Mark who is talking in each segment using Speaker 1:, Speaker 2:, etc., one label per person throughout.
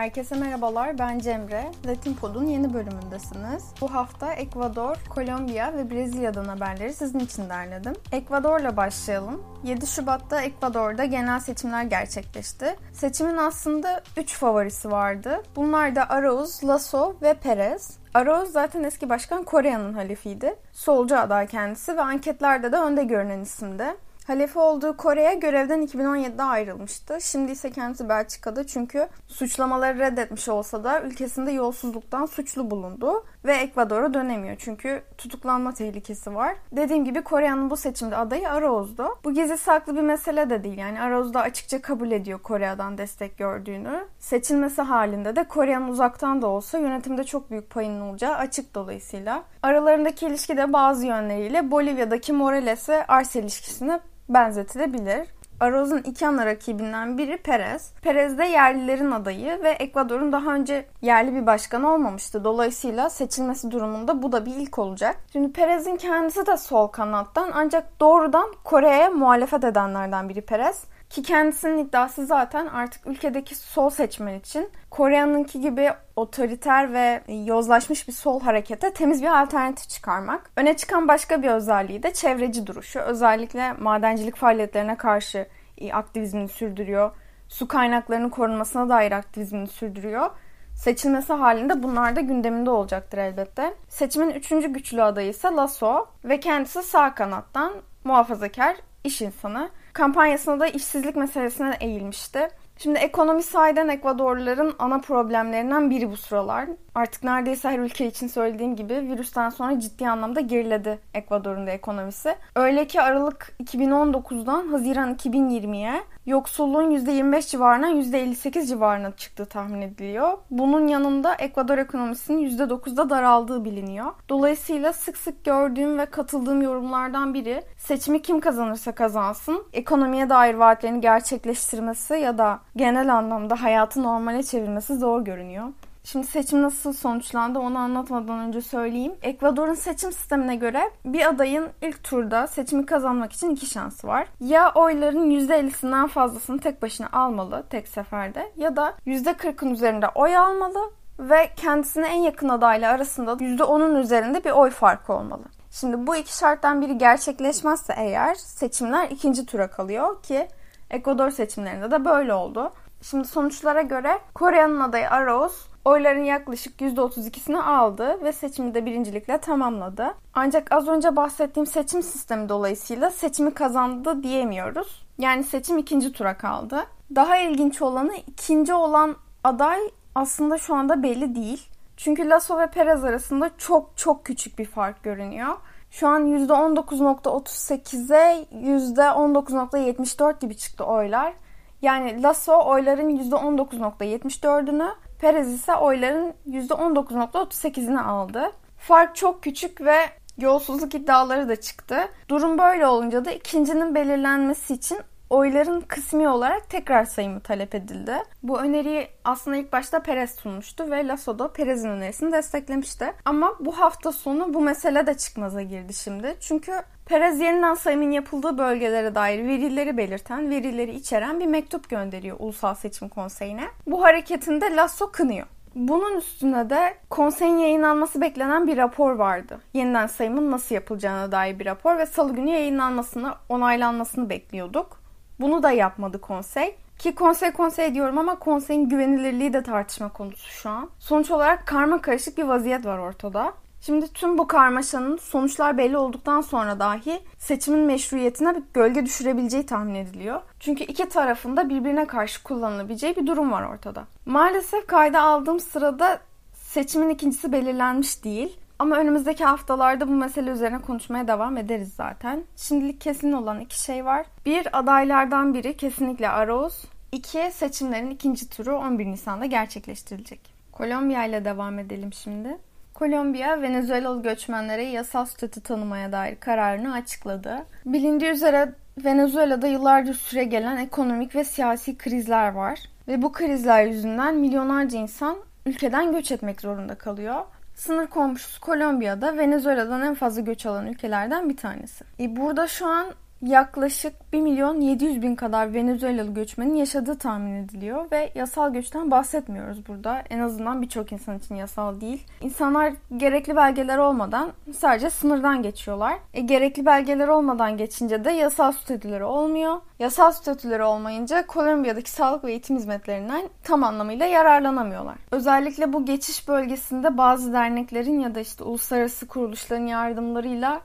Speaker 1: Herkese merhabalar, ben Cemre. Latin Pod'un yeni bölümündesiniz. Bu hafta Ekvador, Kolombiya ve Brezilya'dan haberleri sizin için derledim. Ekvador'la başlayalım. 7 Şubat'ta Ekvador'da genel seçimler gerçekleşti. Seçimin aslında 3 favorisi vardı. Bunlar da Arauz, Lasso ve Perez. Arauz zaten eski başkan Kore'nin halifiydi. Solcu aday kendisi ve anketlerde de önde görünen isimdi. Halefi olduğu Kore'ye görevden 2017'de ayrılmıştı. Şimdi ise kendisi Belçika'da çünkü suçlamaları reddetmiş olsa da ülkesinde yolsuzluktan suçlu bulundu ve Ekvador'a dönemiyor çünkü tutuklanma tehlikesi var. Dediğim gibi Kore'nin bu seçimde adayı Arauz'du. Bu gizli saklı bir mesele de değil yani Arauz da açıkça kabul ediyor Kore'den destek gördüğünü. Seçilmesi halinde de Kore'nin uzaktan da olsa yönetimde çok büyük payının olacağı açık dolayısıyla. Aralarındaki ilişki de bazı yönleriyle Bolivya'daki Morales ve Arce ilişkisine benzetilebilir. Aroz'un iki ana rakibinden biri Perez. Perez de yerlilerin adayı ve Ekvador'un daha önce yerli bir başkan olmamıştı. Dolayısıyla seçilmesi durumunda bu da bir ilk olacak. Şimdi Perez'in kendisi de sol kanattan ancak doğrudan Kore'ye muhalefet edenlerden biri Perez. Ki kendisinin iddiası zaten artık ülkedeki sol seçmen için Kore'ninki gibi otoriter ve yozlaşmış bir sol harekete temiz bir alternatif çıkarmak. Öne çıkan başka bir özelliği de çevreci duruşu. Özellikle madencilik faaliyetlerine karşı aktivizmini sürdürüyor. Su kaynaklarının korunmasına dair aktivizmini sürdürüyor. Seçilmesi halinde bunlar da gündeminde olacaktır elbette. Seçimin üçüncü güçlü adayı ise Lasso ve kendisi sağ kanattan muhafazakar iş insanı. Kampanyasında da işsizlik meselesine eğilmişti. Şimdi ekonomi sahiden Ekvadorluların ana problemlerinden biri bu sıralar. Artık neredeyse her ülke için söylediğim gibi virüsten sonra ciddi anlamda geriledi Ekvador'un da ekonomisi. Öyle ki Aralık 2019'dan Haziran 2020'ye yoksulluğun %25 civarından %58 civarına çıktığı tahmin ediliyor. Bunun yanında Ekvador ekonomisinin %9'da daraldığı biliniyor. Dolayısıyla sık sık gördüğüm ve katıldığım yorumlardan biri seçimi kim kazanırsa kazansın ekonomiye dair vaatlerini gerçekleştirmesi ya da genel anlamda hayatı normale çevirmesi zor görünüyor. Şimdi seçim nasıl sonuçlandı onu anlatmadan önce söyleyeyim. Ekvador'un seçim sistemine göre bir adayın ilk turda seçimi kazanmak için iki şansı var. Ya oyların %50'sinden fazlasını tek başına almalı tek seferde ya da %40'ın üzerinde oy almalı ve kendisine en yakın adayla arasında %10'un üzerinde bir oy farkı olmalı. Şimdi bu iki şarttan biri gerçekleşmezse eğer seçimler ikinci tura kalıyor ki Ekvador seçimlerinde de böyle oldu. Şimdi sonuçlara göre Kore'nin adayı Arauz oyların yaklaşık %32'sini aldı ve seçimi de birincilikle tamamladı. Ancak az önce bahsettiğim seçim sistemi dolayısıyla seçimi kazandı diyemiyoruz. Yani seçim ikinci tura kaldı. Daha ilginç olanı ikinci olan aday aslında şu anda belli değil. Çünkü Lasso ve Perez arasında çok çok küçük bir fark görünüyor. Şu an %19.38'e %19.74 gibi çıktı oylar. Yani Lasso oyların %19.74'ünü, Perez ise oyların %19.38'ini aldı. Fark çok küçük ve yolsuzluk iddiaları da çıktı. Durum böyle olunca da ikincinin belirlenmesi için oyların kısmi olarak tekrar sayımı talep edildi. Bu öneriyi aslında ilk başta Perez sunmuştu ve Lasso da Perez'in önerisini desteklemişti. Ama bu hafta sonu bu mesele de çıkmaza girdi şimdi. Çünkü Perez yeniden sayımın yapıldığı bölgelere dair verileri belirten, verileri içeren bir mektup gönderiyor Ulusal Seçim Konseyi'ne. Bu hareketinde Lasso kınıyor. Bunun üstüne de konseyin yayınlanması beklenen bir rapor vardı. Yeniden sayımın nasıl yapılacağına dair bir rapor ve salı günü yayınlanmasını, onaylanmasını bekliyorduk. Bunu da yapmadı konsey. Ki konsey konsey diyorum ama konseyin güvenilirliği de tartışma konusu şu an. Sonuç olarak karma karışık bir vaziyet var ortada. Şimdi tüm bu karmaşanın sonuçlar belli olduktan sonra dahi seçimin meşruiyetine bir gölge düşürebileceği tahmin ediliyor. Çünkü iki tarafında birbirine karşı kullanılabileceği bir durum var ortada. Maalesef kayda aldığım sırada seçimin ikincisi belirlenmiş değil. Ama önümüzdeki haftalarda bu mesele üzerine konuşmaya devam ederiz zaten. Şimdilik kesin olan iki şey var. Bir, adaylardan biri kesinlikle Arauz. İki, seçimlerin ikinci turu 11 Nisan'da gerçekleştirilecek. Kolombiya ile devam edelim şimdi. Kolombiya, Venezuelalı göçmenlere yasal statü tanımaya dair kararını açıkladı. Bilindiği üzere Venezuela'da yıllardır süre gelen ekonomik ve siyasi krizler var. Ve bu krizler yüzünden milyonlarca insan ülkeden göç etmek zorunda kalıyor. Sınır komşusu Kolombiya'da Venezuela'dan en fazla göç alan ülkelerden bir tanesi. E burada şu an yaklaşık 1 milyon 700 bin kadar Venezuelalı göçmenin yaşadığı tahmin ediliyor ve yasal göçten bahsetmiyoruz burada. En azından birçok insan için yasal değil. İnsanlar gerekli belgeler olmadan sadece sınırdan geçiyorlar. E, gerekli belgeler olmadan geçince de yasal statüleri olmuyor. Yasal statüleri olmayınca Kolombiya'daki sağlık ve eğitim hizmetlerinden tam anlamıyla yararlanamıyorlar. Özellikle bu geçiş bölgesinde bazı derneklerin ya da işte uluslararası kuruluşların yardımlarıyla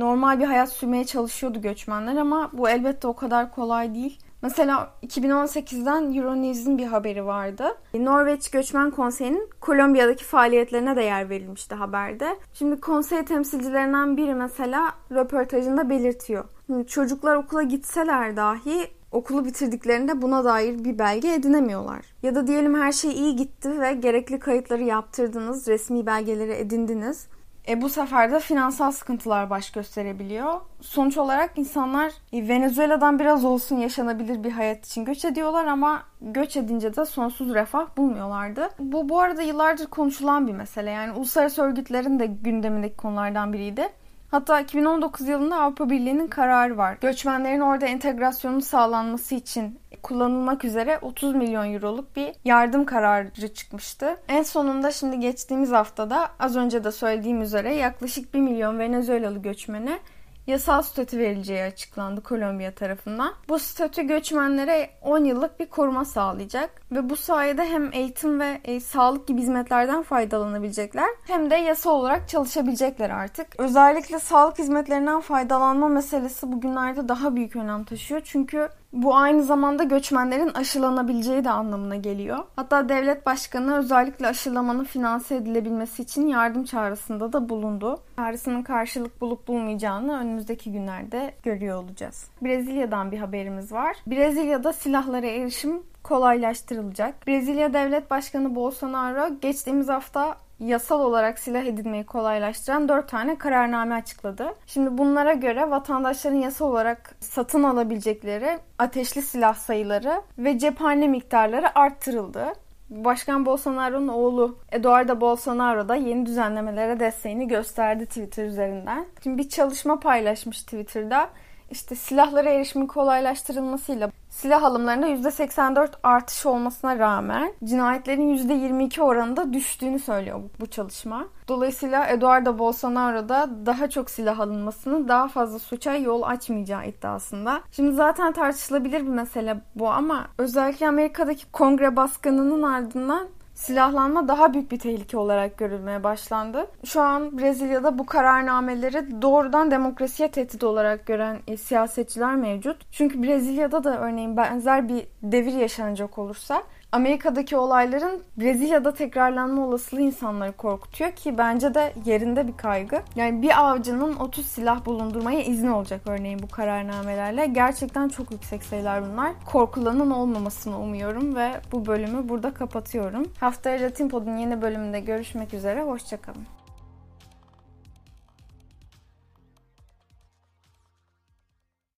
Speaker 1: normal bir hayat sürmeye çalışıyordu göçmenler ama bu elbette o kadar kolay değil. Mesela 2018'den Euronews'in bir haberi vardı. Norveç Göçmen Konseyi'nin Kolombiya'daki faaliyetlerine de yer verilmişti haberde. Şimdi konsey temsilcilerinden biri mesela röportajında belirtiyor. Çocuklar okula gitseler dahi okulu bitirdiklerinde buna dair bir belge edinemiyorlar. Ya da diyelim her şey iyi gitti ve gerekli kayıtları yaptırdınız, resmi belgeleri edindiniz. E, bu sefer de finansal sıkıntılar baş gösterebiliyor. Sonuç olarak insanlar Venezuela'dan biraz olsun yaşanabilir bir hayat için göç ediyorlar ama göç edince de sonsuz refah bulmuyorlardı. Bu bu arada yıllardır konuşulan bir mesele. Yani uluslararası örgütlerin de gündemindeki konulardan biriydi. Hatta 2019 yılında Avrupa Birliği'nin kararı var. Göçmenlerin orada entegrasyonun sağlanması için kullanılmak üzere 30 milyon euroluk bir yardım kararı çıkmıştı. En sonunda şimdi geçtiğimiz haftada az önce de söylediğim üzere yaklaşık 1 milyon Venezuelalı göçmene yasal statü verileceği açıklandı Kolombiya tarafından. Bu statü göçmenlere 10 yıllık bir koruma sağlayacak ve bu sayede hem eğitim ve e, sağlık gibi hizmetlerden faydalanabilecekler hem de yasa olarak çalışabilecekler artık. Özellikle sağlık hizmetlerinden faydalanma meselesi bugünlerde daha büyük önem taşıyor. Çünkü bu aynı zamanda göçmenlerin aşılanabileceği de anlamına geliyor. Hatta devlet başkanı özellikle aşılamanın finanse edilebilmesi için yardım çağrısında da bulundu. Çağrısının karşılık bulup bulmayacağını önümüzdeki günlerde görüyor olacağız. Brezilya'dan bir haberimiz var. Brezilya'da silahlara erişim kolaylaştırılacak. Brezilya Devlet Başkanı Bolsonaro geçtiğimiz hafta yasal olarak silah edinmeyi kolaylaştıran 4 tane kararname açıkladı. Şimdi bunlara göre vatandaşların yasal olarak satın alabilecekleri ateşli silah sayıları ve cephane miktarları arttırıldı. Başkan Bolsonaro'nun oğlu Eduardo Bolsonaro da yeni düzenlemelere desteğini gösterdi Twitter üzerinden. Şimdi bir çalışma paylaşmış Twitter'da. İşte silahlara erişimin kolaylaştırılmasıyla silah alımlarında %84 artış olmasına rağmen cinayetlerin %22 oranında düştüğünü söylüyor bu çalışma. Dolayısıyla Eduardo Bolsonaro da daha çok silah alınmasının daha fazla suça yol açmayacağı iddiasında. Şimdi zaten tartışılabilir bir mesele bu ama özellikle Amerika'daki kongre baskınının ardından silahlanma daha büyük bir tehlike olarak görülmeye başlandı. Şu an Brezilya'da bu kararnameleri doğrudan demokrasiye tehdit olarak gören e, siyasetçiler mevcut. Çünkü Brezilya'da da örneğin benzer bir devir yaşanacak olursa Amerika'daki olayların Brezilya'da tekrarlanma olasılığı insanları korkutuyor ki bence de yerinde bir kaygı. Yani bir avcının 30 silah bulundurmaya izni olacak örneğin bu kararnamelerle. Gerçekten çok yüksek sayılar bunlar. Korkulanın olmamasını umuyorum ve bu bölümü burada kapatıyorum. Haftaya Latin Pod'un yeni bölümünde görüşmek üzere. Hoşçakalın.